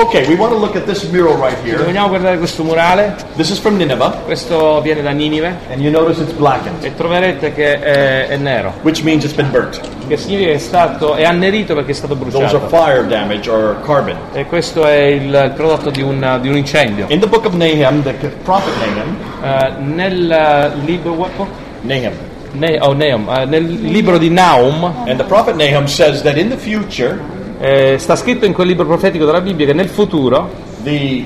Okay, we want to look at this mural right here. Vogliamo guardare questo murale? This is from Nineveh, Questo viene da Ninive and you notice it's blackened, e troverete che è, è nero, which means it's been burnt. che significa che è stato è annerito perché è stato bruciato. Those are fire damage or carbon. E questo è il, prodotto di un, di un incendio. In the book of Nahum, the prophet Nahum, Eh, nel eh, libro what book? Nahum, Ne- oh, Nahum. Eh, nel libro di Naum and the prophet Nahum says that in the future, eh, sta scritto in quel libro profetico della Bibbia che nel futuro Nineveh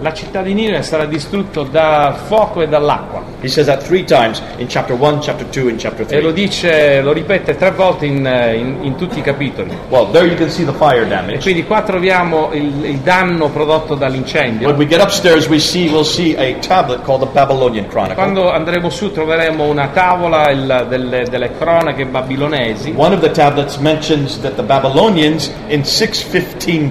la città di Ninive sarà distrutta da fuoco e dall'acqua. He says that three times in chapter 1, chapter 2, and chapter E lo 3. dice, lo ripete tre volte in, eh, in- in tutti i capitoli. Well, there you can see the fire E damage. quindi qua troviamo il, il danno prodotto dall'incendio. When we get upstairs, we see we'll see a tablet called the Babylonian Chronicle. Quando andremo su troveremo una tavola il- delle, delle cronache babilonesi One of the tablets mentions that the Babylonians in 615 e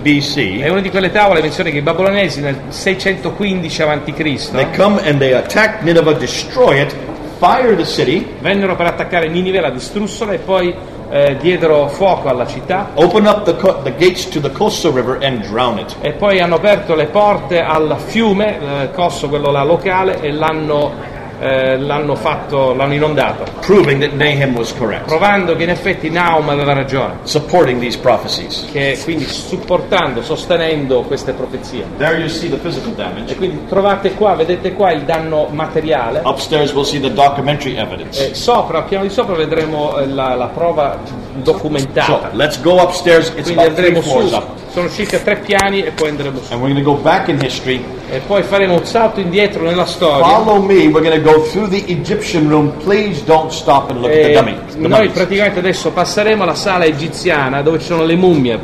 BC una di quelle tavole menziona che i babilonesi nel 615 a.C. they come and they attack Nineveh, destroy it, fire the city, vennero per attaccare Ninive, la distrussero e poi eh, diedero fuoco alla città open up the, co- the gates to the Koso River and drown it. e poi hanno aperto le porte al fiume, eh, Cosso, quello là locale, e l'hanno, eh, l'hanno fatto, l'hanno inondato, Proving that Nahum was correct, provando che in effetti Naum aveva ragione, supporting these prophecies. che quindi supportando, sostenendo queste profezie. There you see the physical E quindi trovate qua, vedete qua il danno materiale. Upstairs, we'll see the documentary evidence. E sopra, al piano di sopra vedremo eh, la, la prova So documentata. let's go upstairs. It's Quindi about three andremo floors su, sono circa tre piani e poi andremo su. And we're going to go back in history. E poi faremo un salto indietro nella storia. Follow me. We're going to go through the Egyptian room. Please don't stop and look at the E dummy. Noi praticamente adesso passeremo alla sala egiziana dove ci sono le mummie.